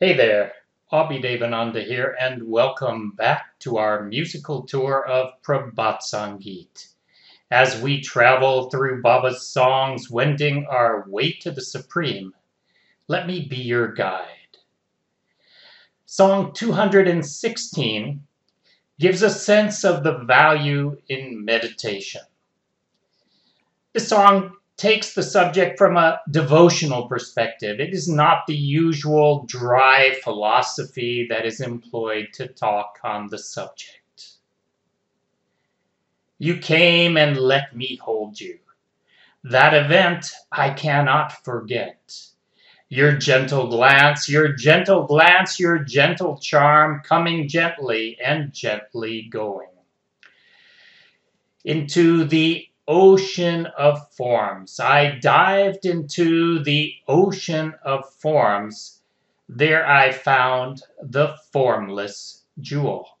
Hey there, Abhi Devananda here, and welcome back to our musical tour of Prabhat Sangeet. As we travel through Baba's songs, wending our way to the Supreme, let me be your guide. Song 216 gives a sense of the value in meditation. The song takes the subject from a devotional perspective. It is not the usual dry philosophy that is employed to talk on the subject. You came and let me hold you. That event I cannot forget. Your gentle glance, your gentle glance, your gentle charm, coming gently and gently going into the ocean of forms. I dived into the ocean of forms. There I found the formless jewel.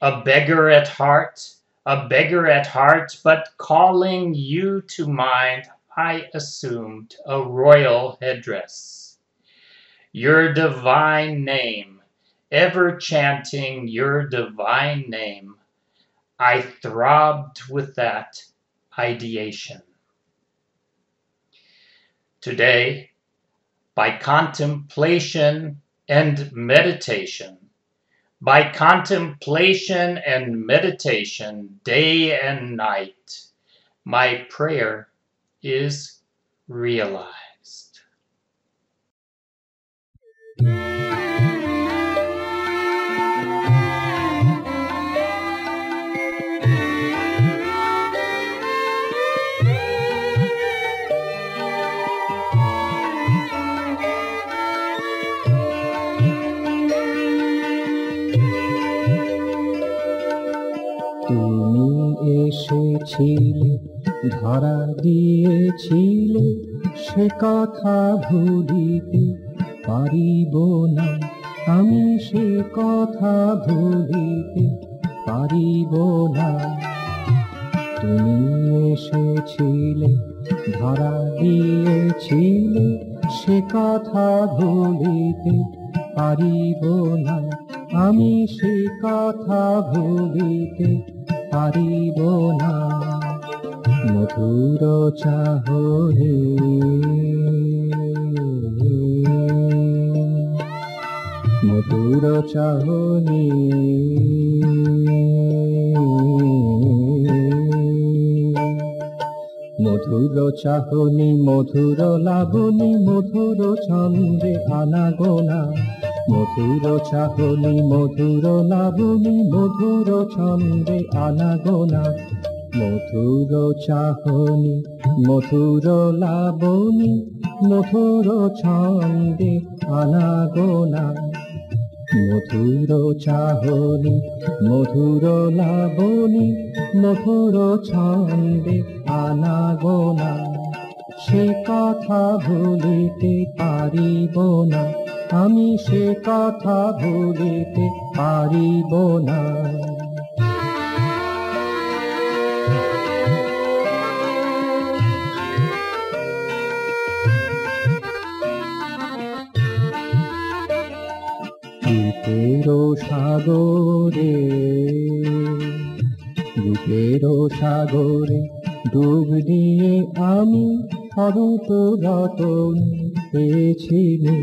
A beggar at heart, a beggar at heart, but calling you to mind, I assumed a royal headdress. Your divine name, ever chanting your divine name, I throbbed with that ideation. Today, by contemplation and meditation, by contemplation and meditation, day and night, my prayer is realized. তুমি এসেছিলে, ধরা দিয়েছিলে, সে কথা ভুলিতে পারিব না। আমি সে কথা ভুলিতে পারিব না। তুমি এসেছিলে, ধরা দিয়েছিলে, সে কথা ভুলিতে পারিব না। আমি সে কথা ভুলিতে পারিব না। মধুর চাহরে মধুর চাহনি মধুর চাহনি, মধুর লাবণী, মধুর ছন্দে আনাগোনা। মধুর চাহনি মধুর লাবণী, মধুর ছন্দে আনাগোনা। মধুর চাহনি মধুর লাবণী, মধুর ছন্দে আনাগোনা। মধুর চাহনি মধুর লাবণী, মধুর ছন্দে আনাগোনা। সে কথা ভুলিতে পারিব না। আমি সে কথা ভুলিতে পারিব না। রূপের সাগরে রূপের সাগরে ডুব দিয়ে আমি অরূপ রতন পেয়েছিলি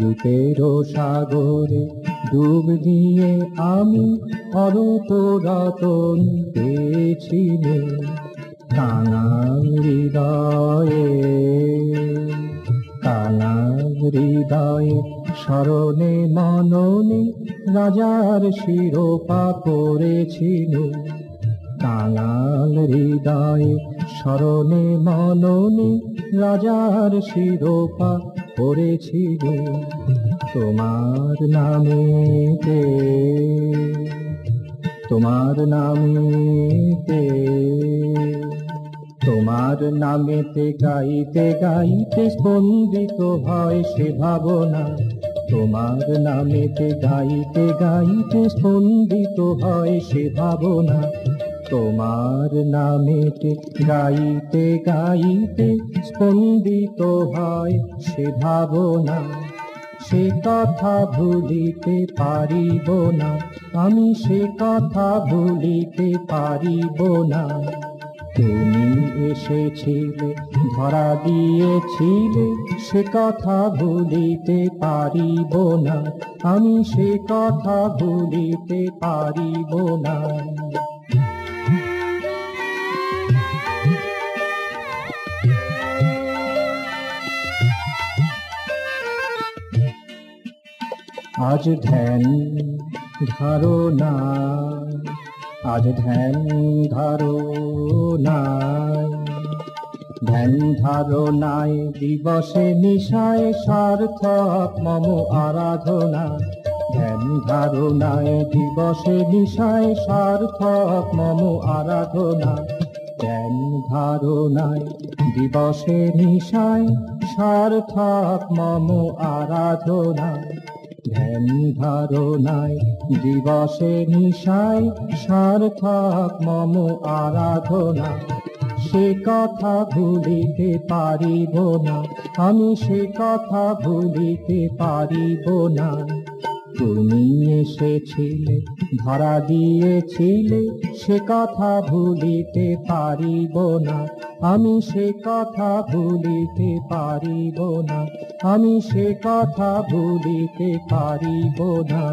রূপের সাগরে ডুব দিয়ে আমি অরূপ রতন পেয়েছিলি কাঙাল হৃদয়ে। কাঙাল হৃদয়ে স্মরণে মননে রাজার শিরোপা পড়েছিল কাঙাল হৃদয়ে স্মরণে মননে রাজার শিরোপা পড়েছিল তোমার নামেতে। তোমার নামেতে। তোমার নামেতে গাইতে গাইতে স্পন্দিত হয় সে ভাবনা। তোমার নামেতে গাইতে গাইতে স্পন্দিত হয় সে ভাবনা। তোমার নামেতে গাইতে গাইতে স্পন্দিত হয় সে ভাবনা, সে কথা ভুলিতে পারিব না। আমি সে কথা ভুলিতে পারিব না। তুমি এসেছিলে, ধরা দিয়েছিলে, সে কথা ভুলিতে পারিব না। আমি সে কথা ভুলিতে পারিব না। আজ ধ্যান ধারণা, আজ ধ্যান ধারণা। ধ্যান ধারণায় দিবসে নিশায় সার্থক, মম আরাধনা। ধ্যান ধারণায় দিবসে নিশায় সার্থক, মম আরাধনা। ধ্যান ধারণায় দিবসে নিশায় সার্থক, মম আরাধনা। ধ্যান ধারণায়, দিবসে নিশায়, সার্থক মম আরাধনা সে কথা ভুলিতে পারিব না, আমি সে কথা ভুলিতে পারিব না। তুমি এসেছিলে, ধরা দিয়েছিলে, সে কথা ভুলিতে পারিব না আমি সে কথা ভুলিতে পারিব না। আমি সে কথা ভুলিতে পারিব না।